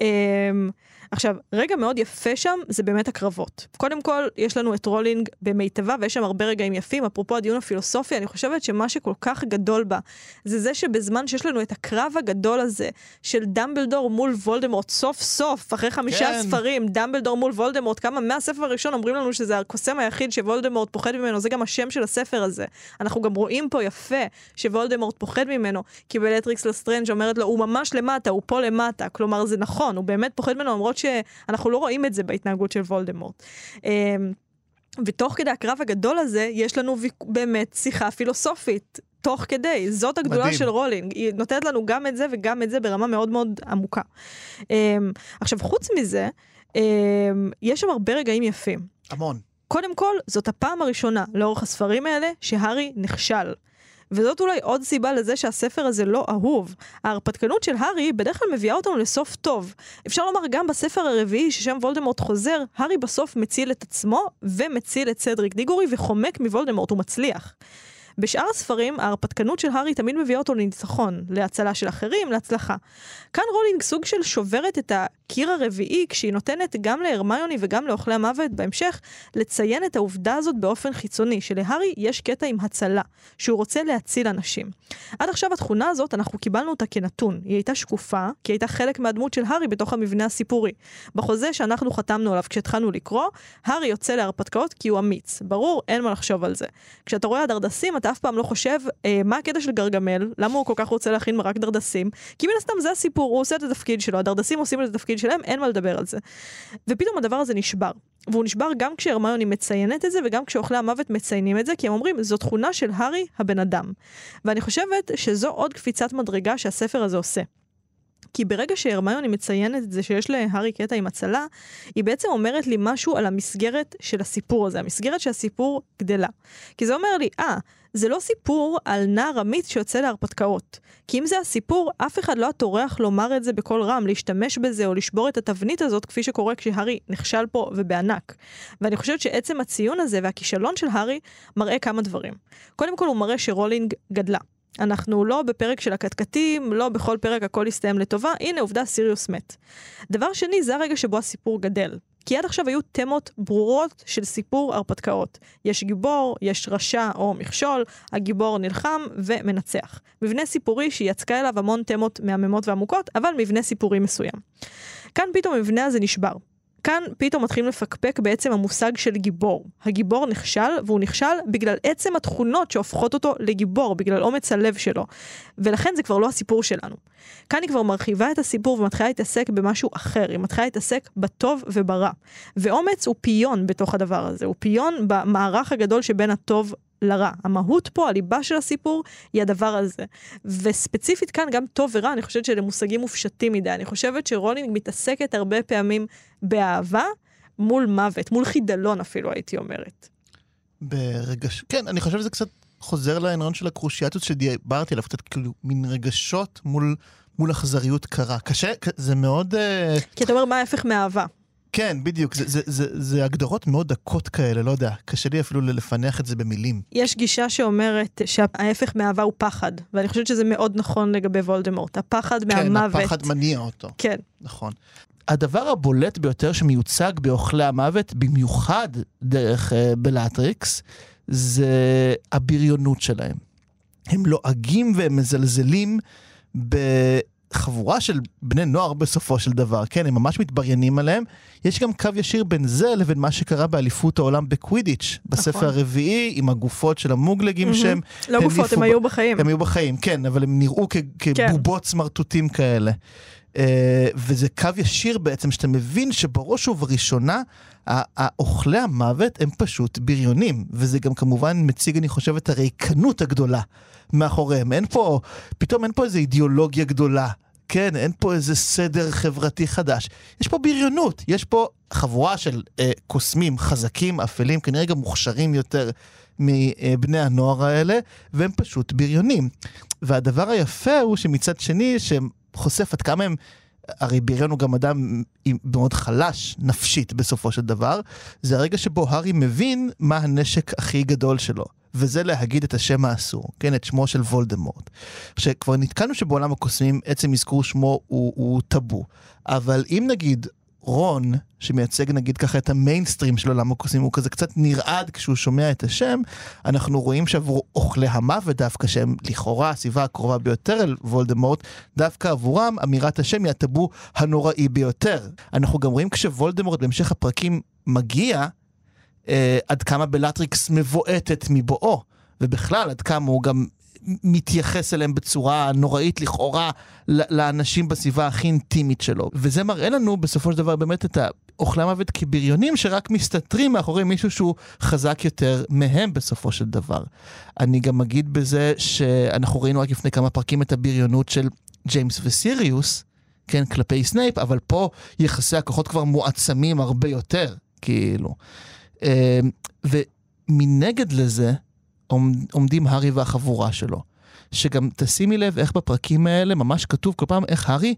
אמ, עכשיו, רגע מאוד יפה שם זה באמת הקרבות. קודם כל, יש לנו את רולינג במיטבה, ויש שם הרבה רגעים יפים. אפרופו הדיון הפילוסופי, אני חושבת שמה שכל כך גדול בה, זה זה שבזמן שיש לנו את הקרב הגדול הזה של דמבלדור מול וולדמורט, סוף סוף, אחרי חמישה כן. ספרים, דמבלדור מול וולדמורט, כמה מהספר הראשון אומרים לנו שזה הקוסם היחיד שוולדמורט פוחד ממנו, זה גם השם של הספר הזה. אנחנו גם רואים פה יפה שוולדמורט פוחד ממנו, כי בלטריקס לסטרנג' אומרת לו, הוא ממש למטה, הוא פה למטה. כלומר, זה נכון, הוא באמת פוחד ממנו, למרות שאנחנו לא רואים את זה בהתנהגות של וולדמורט. אמ, ותוך כדי הקרב הגדול הזה, יש לנו באמת שיחה פילוסופית. תוך כדי, זאת הגדולה מדהים. של רולינג, היא נותנת לנו גם את זה וגם את זה ברמה מאוד מאוד עמוקה. אמ, עכשיו, חוץ מזה, אמ, יש שם הרבה רגעים יפים. המון. קודם כל, זאת הפעם הראשונה לאורך הספרים האלה שהארי נכשל. וזאת אולי עוד סיבה לזה שהספר הזה לא אהוב. ההרפתקנות של הארי בדרך כלל מביאה אותנו לסוף טוב. אפשר לומר גם בספר הרביעי ששם וולדמורט חוזר, הארי בסוף מציל את עצמו ומציל את סדריק דיגורי וחומק מוולדמורט, הוא מצליח. בשאר הספרים, ההרפתקנות של הארי תמיד מביאה אותו לניצחון, להצלה של אחרים, להצלחה. כאן רולינג סוג של שוברת את הקיר הרביעי, כשהיא נותנת גם להרמיוני וגם לאוכלי המוות בהמשך, לציין את העובדה הזאת באופן חיצוני, שלהארי יש קטע עם הצלה, שהוא רוצה להציל אנשים. עד עכשיו התכונה הזאת, אנחנו קיבלנו אותה כנתון. היא הייתה שקופה, כי היא הייתה חלק מהדמות של הארי בתוך המבנה הסיפורי. בחוזה שאנחנו חתמנו עליו כשהתחלנו לקרוא, הארי יוצא להרפתקאות כי הוא אמיץ. ברור, אין מה לחשוב על זה. כשאתה רואה הדרדסים, אתה אף פעם לא חושב אה, מה הקטע של גרגמל, למה הוא כל כך רוצה להכין מרק דרדסים, כי מן הסתם זה הסיפור, הוא עושה את התפקיד שלו, הדרדסים עושים את התפקיד שלהם, אין מה לדבר על זה. ופתאום הדבר הזה נשבר. והוא נשבר גם כשהרמיוני מציינת את זה וגם כשאוכלי המוות מציינים את זה, כי הם אומרים, זו תכונה של הארי הבן אדם. ואני חושבת שזו עוד קפיצת מדרגה שהספר הזה עושה. כי ברגע שהרמיוני מציינת את זה שיש להארי קטע עם הצלה, היא בעצם אומרת לי משהו על המסגרת של הסיפור הזה, המסגרת שהסיפור גדלה. כי זה אומר לי, אה, זה לא סיפור על נער אמיץ שיוצא להרפתקאות. כי אם זה הסיפור, אף אחד לא היה טורח לומר את זה בקול רם, להשתמש בזה או לשבור את התבנית הזאת, כפי שקורה כשהארי נכשל פה ובענק. ואני חושבת שעצם הציון הזה והכישלון של הארי מראה כמה דברים. קודם כל הוא מראה שרולינג גדלה. אנחנו לא בפרק של הקטקטים, לא בכל פרק הכל יסתיים לטובה, הנה עובדה סיריוס מת. דבר שני, זה הרגע שבו הסיפור גדל. כי עד עכשיו היו תמות ברורות של סיפור הרפתקאות. יש גיבור, יש רשע או מכשול, הגיבור נלחם ומנצח. מבנה סיפורי שהיא יצקה אליו המון תמות מהממות ועמוקות, אבל מבנה סיפורי מסוים. כאן פתאום המבנה הזה נשבר. כאן פתאום מתחילים לפקפק בעצם המושג של גיבור. הגיבור נכשל, והוא נכשל בגלל עצם התכונות שהופכות אותו לגיבור, בגלל אומץ הלב שלו. ולכן זה כבר לא הסיפור שלנו. כאן היא כבר מרחיבה את הסיפור ומתחילה להתעסק במשהו אחר, היא מתחילה להתעסק בטוב וברע. ואומץ הוא פיון בתוך הדבר הזה, הוא פיון במערך הגדול שבין הטוב לרע. המהות פה, הליבה של הסיפור, היא הדבר הזה. וספציפית כאן, גם טוב ורע, אני חושבת שאלה מושגים מופשטים מדי. אני חושבת שרולינג מתעסקת הרבה פעמים באהבה מול מוות, מול חידלון אפילו, הייתי אומרת. ברגש... כן, אני חושב שזה קצת חוזר לעניין של הקרושיאטיות שדיברתי עליו, קצת כאילו מין רגשות מול, מול אכזריות קרה. קשה, זה מאוד... אה, כי אתה אומר, מה ההפך מאהבה? כן, בדיוק, זה, זה, זה, זה הגדרות מאוד דקות כאלה, לא יודע, קשה לי אפילו לפענח את זה במילים. יש גישה שאומרת שההפך מאהבה הוא פחד, ואני חושבת שזה מאוד נכון לגבי וולדמורט. הפחד כן, מהמוות. כן, הפחד מניע אותו. כן. נכון. הדבר הבולט ביותר שמיוצג באוכלי המוות, במיוחד דרך uh, בלטריקס, זה הבריונות שלהם. הם לועגים והם מזלזלים בחבורה של בני נוער בסופו של דבר, כן, הם ממש מתבריינים עליהם. יש גם קו ישיר בין זה לבין מה שקרה באליפות העולם בקווידיץ', בספר נכון. הרביעי, עם הגופות של המוגלגים שהם... לא גופות, הם היו בחיים. הם היו בחיים, כן, אבל הם נראו כ- כן. כבובות סמרטוטים כאלה. Uh, וזה קו ישיר בעצם, שאתה מבין שבראש ובראשונה, האוכלי המוות הם פשוט בריונים. וזה גם כמובן מציג, אני חושב, את הריקנות הגדולה מאחוריהם. אין פה, פתאום אין פה איזו אידיאולוגיה גדולה. כן, אין פה איזה סדר חברתי חדש. יש פה בריונות, יש פה חבורה של אה, קוסמים חזקים, אפלים, כנראה גם מוכשרים יותר מבני הנוער האלה, והם פשוט בריונים. והדבר היפה הוא שמצד שני, שהם חושף עד כמה הם, הרי בריון הוא גם אדם מאוד חלש נפשית בסופו של דבר, זה הרגע שבו הארי מבין מה הנשק הכי גדול שלו. וזה להגיד את השם האסור, כן, את שמו של וולדמורט. שכבר נתקלנו שבעולם הקוסמים עצם אזכור שמו הוא, הוא טאבו, אבל אם נגיד רון, שמייצג נגיד ככה את המיינסטרים של עולם הקוסמים, הוא כזה קצת נרעד כשהוא שומע את השם, אנחנו רואים שעבור אוכלי המוות דווקא, שהם לכאורה הסביבה הקרובה ביותר אל וולדמורט, דווקא עבורם אמירת השם היא הטאבו הנוראי ביותר. אנחנו גם רואים כשוולדמורט בהמשך הפרקים מגיע, אה, עד כמה בלטריקס מבועתת מבואו, ובכלל עד כמה הוא גם מתייחס אליהם בצורה נוראית לכאורה לאנשים בסביבה הכי אינטימית שלו. וזה מראה לנו בסופו של דבר באמת את אוכלי המוות כבריונים שרק מסתתרים מאחורי מישהו שהוא חזק יותר מהם בסופו של דבר. אני גם אגיד בזה שאנחנו ראינו רק לפני כמה פרקים את הבריונות של ג'יימס וסיריוס, כן, כלפי סנייפ, אבל פה יחסי הכוחות כבר מועצמים הרבה יותר, כאילו. אה, ומנגד לזה, עומדים הארי והחבורה שלו. שגם תשימי לב איך בפרקים האלה ממש כתוב כל פעם איך הארי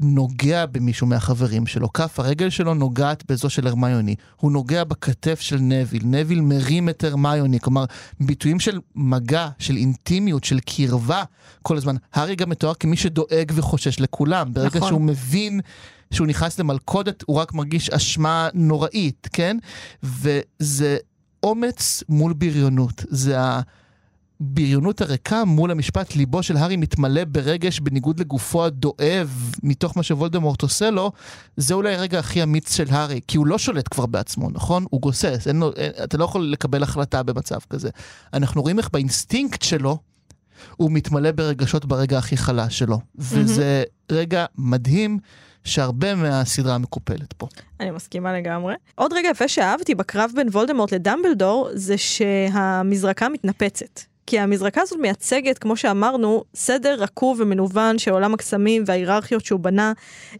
נוגע במישהו מהחברים שלו. כף הרגל שלו נוגעת בזו של הרמיוני. הוא נוגע בכתף של נביל. נביל מרים את הרמיוני. כלומר, ביטויים של מגע, של אינטימיות, של קרבה כל הזמן. הארי גם מתואר כמי שדואג וחושש לכולם. ברגע נכון. שהוא מבין שהוא נכנס למלכודת, הוא רק מרגיש אשמה נוראית, כן? וזה אומץ מול בריונות. זה הבריונות הריקה מול המשפט, ליבו של הארי מתמלא ברגש בניגוד לגופו הדואב מתוך מה שוולדמורט עושה לו, זה אולי הרגע הכי אמיץ של הארי, כי הוא לא שולט כבר בעצמו, נכון? הוא גוסס, אין לו, אין, אתה לא יכול לקבל החלטה במצב כזה. אנחנו רואים איך באינסטינקט שלו, הוא מתמלא ברגשות ברגע הכי חלש שלו, mm-hmm. וזה רגע מדהים. שהרבה מהסדרה מקופלת פה. אני מסכימה לגמרי. עוד רגע יפה שאהבתי בקרב בין וולדמורט לדמבלדור, זה שהמזרקה מתנפצת. כי המזרקה הזאת מייצגת, כמו שאמרנו, סדר רקוב ומנוון של עולם הקסמים וההיררכיות שהוא בנה,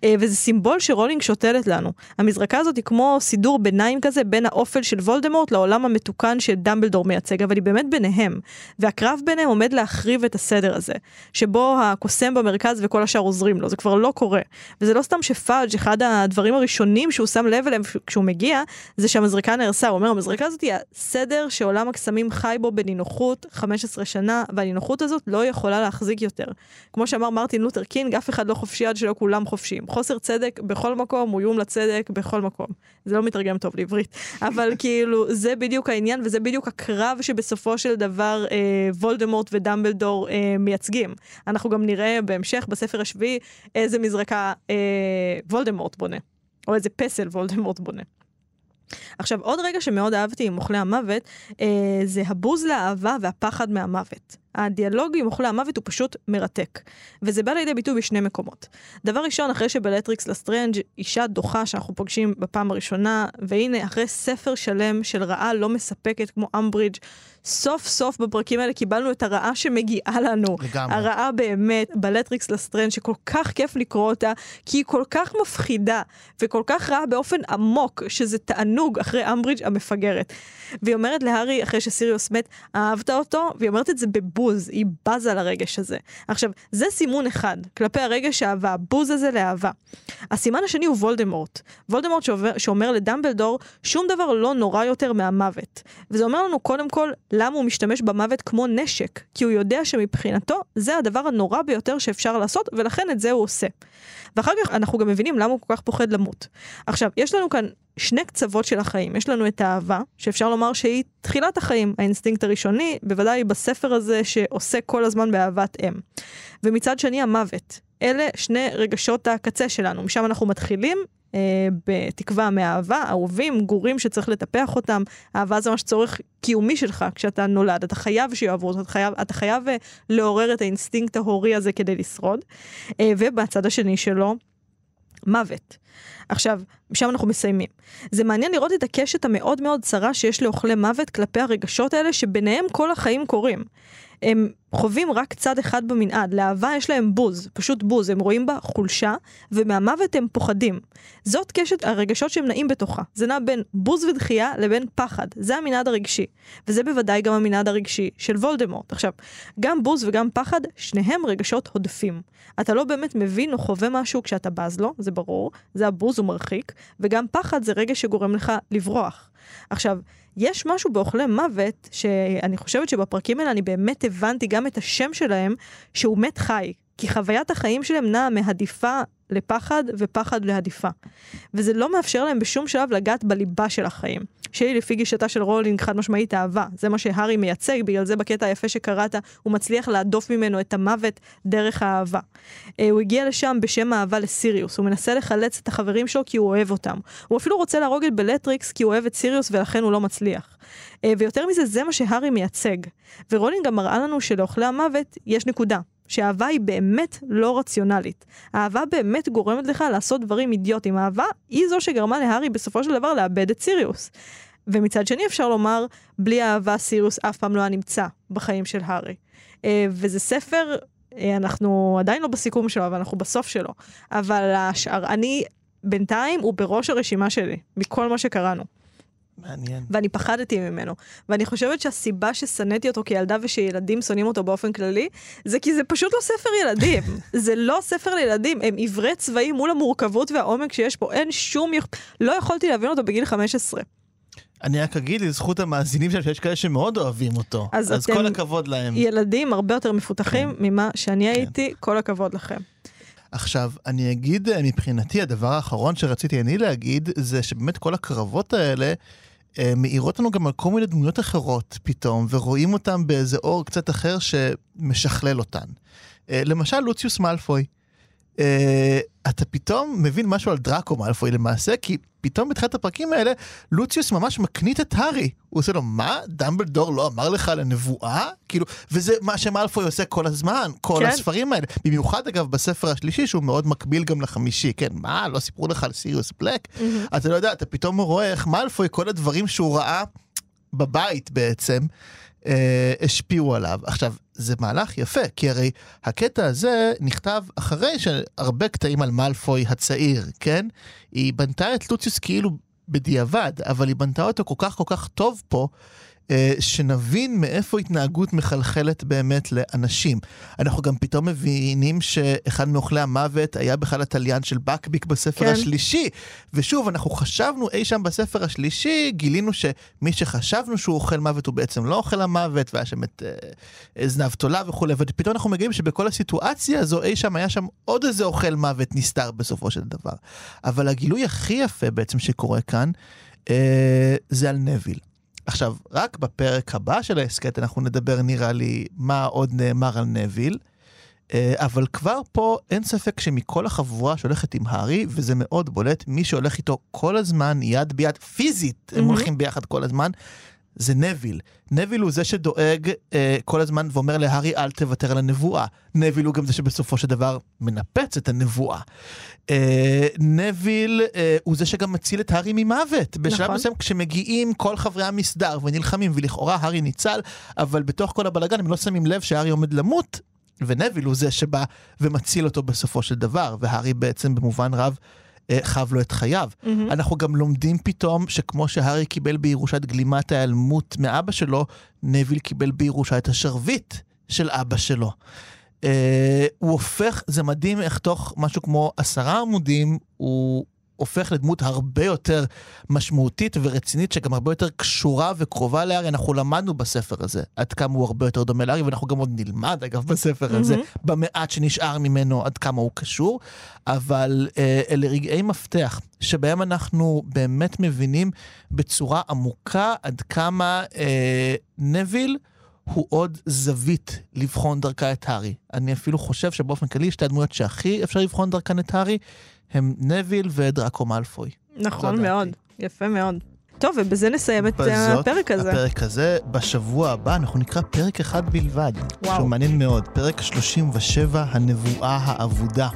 אה, וזה סימבול שרולינג שותלת לנו. המזרקה הזאת היא כמו סידור ביניים כזה בין האופל של וולדמורט לעולם המתוקן שדמבלדור מייצג, אבל היא באמת ביניהם. והקרב ביניהם עומד להחריב את הסדר הזה, שבו הקוסם במרכז וכל השאר עוזרים לו, זה כבר לא קורה. וזה לא סתם שפאג', אחד הדברים הראשונים שהוא שם לב אליהם כשהוא מגיע, זה שהמזרקה נהרסה. הוא אומר, המזרקה הזאת היא הסדר שעולם הקוסמים חי בו בנינוחות 15 שנה, והנינוחות הזאת לא יכולה להחזיק יותר. כמו שאמר מרטין לותר קינג, אף אחד לא חופשי עד שלא כולם חופשיים. חוסר צדק בכל מקום הוא איום לצדק בכל מקום. זה לא מתרגם טוב לעברית, אבל כאילו, זה בדיוק העניין, וזה בדיוק הקרב שבסופו של דבר אה, וולדמורט ודמבלדור אה, מייצגים. אנחנו גם נראה בהמשך, בספר השביעי, איזה מזרקה אה, וולדמורט בונה, או איזה פסל וולדמורט בונה. עכשיו, עוד רגע שמאוד אהבתי עם אוכלי המוות, אה, זה הבוז לאהבה והפחד מהמוות. הדיאלוג עם אוכלי המוות הוא פשוט מרתק. וזה בא לידי ביטוי בשני מקומות. דבר ראשון, אחרי שבלטריקס לסטרנג' אישה דוחה שאנחנו פוגשים בפעם הראשונה, והנה, אחרי ספר שלם של רעה לא מספקת כמו אמברידג', סוף סוף בפרקים האלה קיבלנו את הרעה שמגיעה לנו. לגמרי. הרעה באמת, בלטריקס לסטרנג' שכל כך כיף לקרוא אותה, כי היא כל כך מפחידה, וכל כך רעה באופן עמוק, שזה תענוג אחרי אמברידג' המפגרת. והיא אומרת להארי, אחרי שסיריוס מת, אהבת אותו? והיא אומרת את זה בבוז, היא בזה לרגש הזה. עכשיו, זה סימון אחד, כלפי הרגש האהבה, הבוז הזה לאהבה. הסימן השני הוא וולדמורט. וולדמורט שאומר, שאומר לדמבלדור, שום דבר לא נורא יותר מהמוות. וזה אומר לנו קודם כל, למה הוא משתמש במוות כמו נשק. כי הוא יודע שמבחינתו, זה הדבר הנורא ביותר שאפשר לעשות, ולכן את זה הוא עושה. ואחר כך אנחנו גם מבינים למה הוא כל כך פוחד למות. עכשיו, יש לנו כאן שני קצוות של החיים. יש לנו את האהבה, שאפשר לומר שהיא תחילת החיים, האינסטינקט הראשוני, בוודאי בספר הזה שעוסק כל הזמן באהבת אם. ומצד שני המוות. אלה שני רגשות הקצה שלנו, משם אנחנו מתחילים, אה, בתקווה מאהבה, אהובים, גורים שצריך לטפח אותם, אהבה זה ממש צורך קיומי שלך כשאתה נולד, אתה חייב שיאהבו אותך, אתה חייב, אתה חייב אה, לעורר את האינסטינקט ההורי הזה כדי לשרוד. אה, ובצד השני שלו, מוות. עכשיו, שם אנחנו מסיימים. זה מעניין לראות את הקשת המאוד מאוד צרה שיש לאוכלי מוות כלפי הרגשות האלה, שביניהם כל החיים קורים. הם חווים רק צד אחד במנעד, לאהבה יש להם בוז, פשוט בוז, הם רואים בה חולשה, ומהמוות הם פוחדים. זאת קשת הרגשות שהם נעים בתוכה. זה נע בין בוז ודחייה לבין פחד, זה המנעד הרגשי. וזה בוודאי גם המנעד הרגשי של וולדמורט. עכשיו, גם בוז וגם פחד, שניהם רגשות הודפים. אתה לא באמת מבין או חווה משהו כשאתה בז לו, זה ברור, זה הבוז, הוא מרחיק, וגם פחד זה רגש שגורם לך לברוח. עכשיו, יש משהו באוכלי מוות, שאני חושבת שבפרקים האלה אני באמת הבנתי גם את השם שלהם, שהוא מת חי. כי חוויית החיים שלהם נעה מהדיפה לפחד ופחד להדיפה. וזה לא מאפשר להם בשום שלב לגעת בליבה של החיים. שהיא לפי גישתה של רולינג חד משמעית אהבה. זה מה שהארי מייצג, בגלל זה בקטע היפה שקראת, הוא מצליח להדוף ממנו את המוות דרך האהבה. אה, הוא הגיע לשם בשם אהבה לסיריוס, הוא מנסה לחלץ את החברים שלו כי הוא אוהב אותם. הוא אפילו רוצה להרוג את בלטריקס כי הוא אוהב את סיריוס ולכן הוא לא מצליח. אה, ויותר מזה, זה מה שהארי מייצג. ורולינג גם מראה לנו שלאוכלי המוות יש נקודה. שאהבה היא באמת לא רציונלית. אהבה באמת גורמת לך לעשות דברים אידיוטיים. אהבה היא זו שגרמה להארי בסופו של דבר לאבד את סיריוס. ומצד שני אפשר לומר, בלי אהבה סיריוס אף פעם לא היה נמצא בחיים של הארי. אה, וזה ספר, אה, אנחנו עדיין לא בסיכום שלו, אבל אנחנו בסוף שלו. אבל השאר, אני בינתיים הוא בראש הרשימה שלי, מכל מה שקראנו. מעניין. ואני פחדתי ממנו. ואני חושבת שהסיבה ששנאתי אותו כילדה ושילדים שונאים אותו באופן כללי, זה כי זה פשוט לא ספר ילדים. זה לא ספר לילדים, הם עיוורי צבעים מול המורכבות והעומק שיש פה. אין שום... יכ- לא יכולתי להבין אותו בגיל 15. אני רק אגיד לזכות המאזינים שם שיש כאלה שמאוד אוהבים אותו. אז אז אתם- כל הכבוד להם. ילדים הרבה יותר מפותחים כן. ממה שאני הייתי, כל הכבוד לכם. עכשיו, אני אגיד מבחינתי, הדבר האחרון שרציתי אני להגיד, זה שבאמת כל הקרבות האלה מאירות לנו גם על כל מיני דמויות אחרות פתאום, ורואים אותן באיזה אור קצת אחר שמשכלל אותן. אה, למשל, לוציוס מאלפוי. אה, אתה פתאום מבין משהו על דראקו מאלפוי למעשה, כי פתאום בתחילת הפרקים האלה, לוציוס ממש מקנית את הארי. הוא עושה לו, מה? דמבלדור לא אמר לך על הנבואה? כאילו, וזה מה שמאלפוי עושה כל הזמן, כל כן. הספרים האלה. במיוחד אגב בספר השלישי, שהוא מאוד מקביל גם לחמישי. כן, מה? לא סיפרו לך על סיריוס בלק? אתה לא יודע, אתה פתאום רואה איך מאלפוי, כל הדברים שהוא ראה בבית בעצם, אה, השפיעו עליו. עכשיו, זה מהלך יפה, כי הרי הקטע הזה נכתב אחרי שהרבה קטעים על מאלפוי הצעיר, כן? היא בנתה את לוציוס כאילו בדיעבד, אבל היא בנתה אותו כל כך כל כך טוב פה, שנבין מאיפה התנהגות מחלחלת באמת לאנשים. אנחנו גם פתאום מבינים שאחד מאוכלי המוות היה בכלל התליין של בקביק בספר כן. השלישי. ושוב, אנחנו חשבנו אי שם בספר השלישי, גילינו שמי שחשבנו שהוא אוכל מוות הוא בעצם לא אוכל המוות, והיה שם את אה, זנב תולה וכולי, ופתאום אנחנו מגלים שבכל הסיטואציה הזו אי שם היה שם עוד איזה אוכל מוות נסתר בסופו של דבר. אבל הגילוי הכי יפה בעצם שקורה כאן, אה, זה על נביל. עכשיו, רק בפרק הבא של ההסכת אנחנו נדבר נראה לי מה עוד נאמר על נביל, אה, אבל כבר פה אין ספק שמכל החבורה שהולכת עם הארי, וזה מאוד בולט, מי שהולך איתו כל הזמן, יד ביד, פיזית, הם מהמם. הולכים ביחד כל הזמן, זה נביל. נביל הוא זה שדואג אה, כל הזמן ואומר להארי אל תוותר על הנבואה. נביל הוא גם זה שבסופו של דבר מנפץ את הנבואה. אה, נביל אה, הוא זה שגם מציל את הארי ממוות. בשלב נכון. מסוים כשמגיעים כל חברי המסדר ונלחמים ולכאורה הארי ניצל, אבל בתוך כל הבלאגן הם לא שמים לב שהארי עומד למות. ונביל הוא זה שבא ומציל אותו בסופו של דבר, והארי בעצם במובן רב חב לו את חייו. מהמם. אנחנו גם לומדים פתאום שכמו שהארי קיבל בירושה את גלימת ההיעלמות מאבא שלו, נביל קיבל בירושה את השרביט של אבא שלו. Uh, הוא הופך, זה מדהים איך תוך משהו כמו עשרה עמודים, הוא הופך לדמות הרבה יותר משמעותית ורצינית, שגם הרבה יותר קשורה וקרובה לארי. אנחנו למדנו בספר הזה עד כמה הוא הרבה יותר דומה לארי, ואנחנו גם עוד נלמד, אגב, בספר הזה. במעט שנשאר ממנו עד כמה הוא קשור. אבל אה, אלה רגעי מפתח, שבהם אנחנו באמת מבינים בצורה עמוקה עד כמה אה, נביל הוא עוד זווית לבחון דרכה את הארי. אני אפילו חושב שבאופן כללי שתי הדמויות שהכי אפשר לבחון דרכן את הארי הם נביל ודראקו מאלפוי. נכון מאוד, דעתי. יפה מאוד. טוב, ובזה נסיים את הפרק הזה. הפרק הזה, בשבוע הבא אנחנו נקרא פרק אחד בלבד. וואו. שהוא מעניין מאוד, פרק 37, הנבואה האבודה.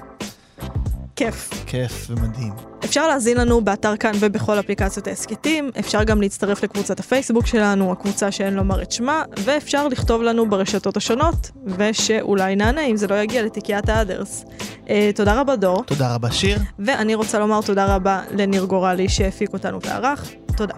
כיף. כיף ומדהים. אפשר להזין לנו באתר כאן ובכל אפליקציות ההסכתים, אפשר גם להצטרף לקבוצת הפייסבוק שלנו, הקבוצה שאין לומר את שמה, ואפשר לכתוב לנו ברשתות השונות, ושאולי נענה אם זה לא יגיע לתיקיית האדרס. אה, תודה רבה דור, תודה רבה שיר. ואני רוצה לומר תודה רבה לניר גורלי שהפיק אותנו וערך. תודה.